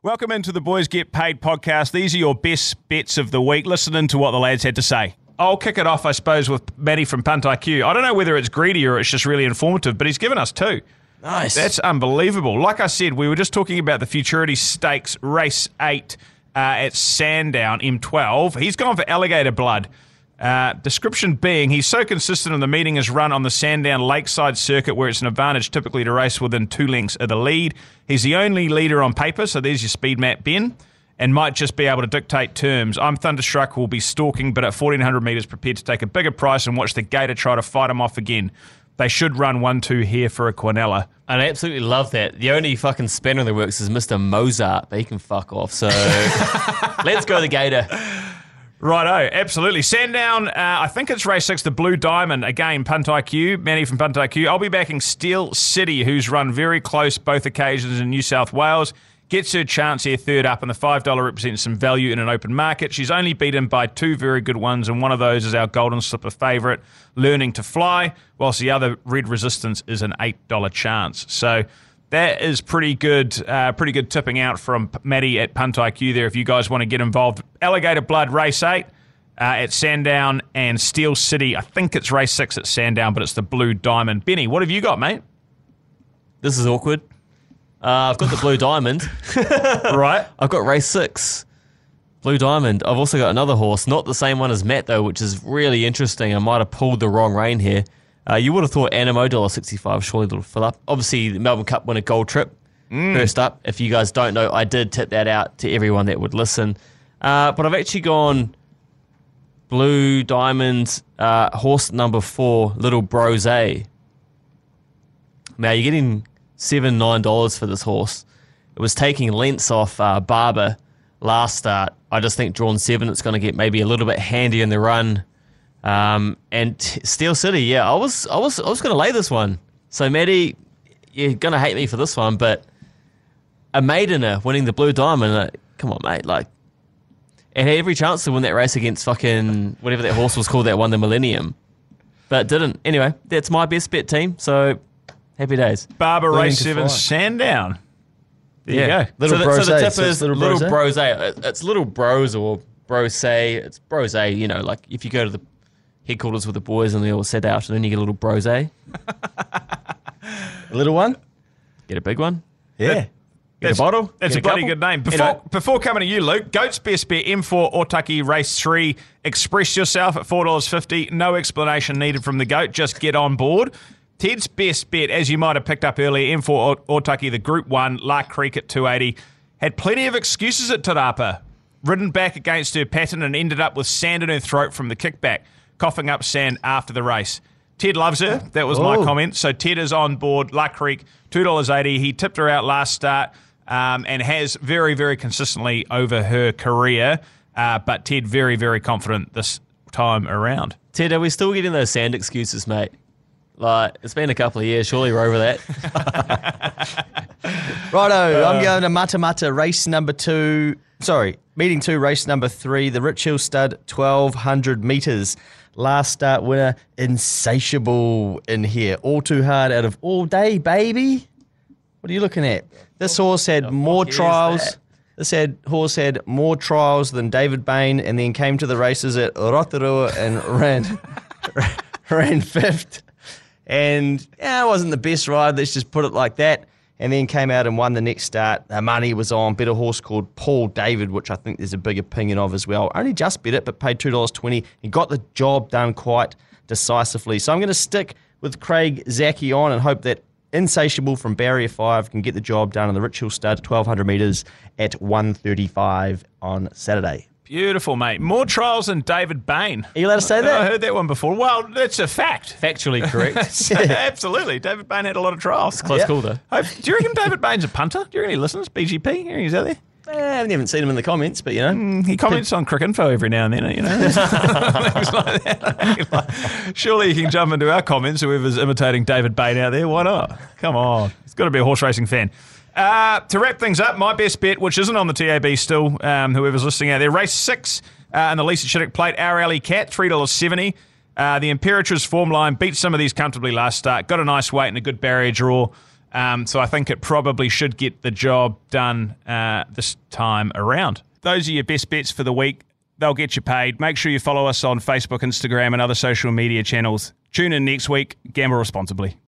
Welcome into the Boys Get Paid podcast. These are your best bets of the week. Listening to what the lads had to say. I'll kick it off, I suppose, with Matty from Punt IQ. I don't know whether it's greedy or it's just really informative, but he's given us two. Nice. That's unbelievable. Like I said, we were just talking about the Futurity Stakes Race 8 uh, at Sandown, M12. He's gone for alligator blood. Uh, description being, he's so consistent in the meeting is run on the Sandown Lakeside circuit where it's an advantage typically to race within two lengths of the lead. He's the only leader on paper, so there's your speed map, Ben, and might just be able to dictate terms. I'm Thunderstruck, will be stalking, but at 1400 metres, prepared to take a bigger price and watch the gator try to fight him off again. They should run 1 2 here for a Quinella. And I absolutely love that. The only fucking spanner that works is Mr. Mozart, but he can fuck off. So let's go the Gator. Righto, absolutely. Sandown, uh, I think it's race six, the Blue Diamond. Again, Punt IQ, Manny from Punt IQ. I'll be backing Steel City, who's run very close both occasions in New South Wales. Gets her chance here third up, and the $5 represents some value in an open market. She's only beaten by two very good ones, and one of those is our Golden Slipper favourite, Learning to Fly, whilst the other Red Resistance is an $8 chance. So that is pretty good, uh, pretty good tipping out from Maddie at Punt IQ there. If you guys want to get involved, Alligator Blood Race Eight uh, at Sandown and Steel City. I think it's Race Six at Sandown, but it's the Blue Diamond. Benny, what have you got, mate? This is awkward. Uh, I've got the Blue Diamond. right. I've got race six. Blue Diamond. I've also got another horse, not the same one as Matt though, which is really interesting. I might have pulled the wrong rein here. Uh, you would have thought Anamoe dollar sixty five surely will fill up. Obviously, the Melbourne Cup winner Gold Trip first up. If you guys don't know, I did tip that out to everyone that would listen. Uh, but I've actually gone Blue Diamond uh, horse number four, Little Brose. Now you're getting seven nine dollars for this horse. It was taking lengths off uh, Barber last start. I just think drawn seven, it's going to get maybe a little bit handy in the run. Um, and t- Steel City, yeah, I was I was I was going to lay this one. So Maddie, you're going to hate me for this one, but a maidener winning the Blue Diamond, uh, come on, mate, like. It had every chance to win that race against fucking whatever that horse was called that won the Millennium, but didn't. Anyway, that's my best bet team. So happy days. Barber Learning Race to Seven Sandown. There you go. Little so, the, brose, so the tip so is little little, brose? brose. It's little bros or brose. It's brose. You know, like if you go to the headquarters with the boys and they all set out, and then you get a little brose. A little one? Get a big one. Yeah. Get a bottle. That's get a bloody good name. Before, Anyway, before coming to you, Luke, Goat's Best Bet M4 Otaki Race 3. Express yourself at $4.50. No explanation needed from the Goat. Just get on board. Ted's Best Bet, as you might have picked up earlier, M4 Otaki, the Group 1, Lark Creek at 280. Had plenty of excuses at Te Rapa. Ridden back against her pattern and ended up with sand in her throat from the kickback, coughing up sand after the race. Ted loves her. That was my Oh. comment. So Ted is on board. Luck Creek, $2.80. He tipped her out last start um, and has very, very consistently over her career. Uh, but Ted, very, very confident this time around. Ted, are we still getting those sand excuses, mate? Like it's been a couple of years. Surely we're over that. Righto, I'm going to Mata Mata race number two. Sorry, meeting two, race number three, the Rich Hill Stud, 1200 metres. Last start winner, Insatiable in here. All too hard out of all day, baby. What are you looking at? This horse had more trials. This had horse had more trials than David Bain, and then came to the races at Rotorua and ran ran fifth. And yeah, it wasn't the best ride. Let's just put it like that. And then came out and won the next start. The money was on. Bet a horse called Paul David, which I think there's a big opinion of as well. Only just bet it, but paid two dollars twenty. He got the job done quite decisively. So I'm going to stick with Craig Zaki on and hope that Insatiable from Barrier 5 can get the job done in the Hill Stud, 1200 metres at 1:35 on Saturday. Beautiful, mate. More trials than David Bain. Are you allowed to say that? I heard that one before. Well, that's a fact. Factually correct. Absolutely. David Bain had a lot of trials. Close Yeah. call though. Hope- Do you reckon David Bain's a punter? Do you reckon he listens? BGP? You reckon he's out there? Eh, I haven't seen him in the comments, but you know. He comments on Cricinfo every now and then, you know. Like that. Surely you can jump into our comments, whoever's imitating David Bain out there. Why not? Come on. He's got to be a horse racing fan. Uh, to wrap things up, my best bet, which isn't on the TAB still, um, whoever's listening out there, race six uh, in the Lisa Chittick plate, Our Alley Cat, $3.70. Uh, the Imperatrice form line beat some of these comfortably last start. Got a nice weight and a good barrier draw. Um, so I think it probably should get the job done uh, this time around. Those are your best bets for the week. They'll get you paid. Make sure you follow us on Facebook, Instagram, and other social media channels. Tune in next week. Gamble responsibly.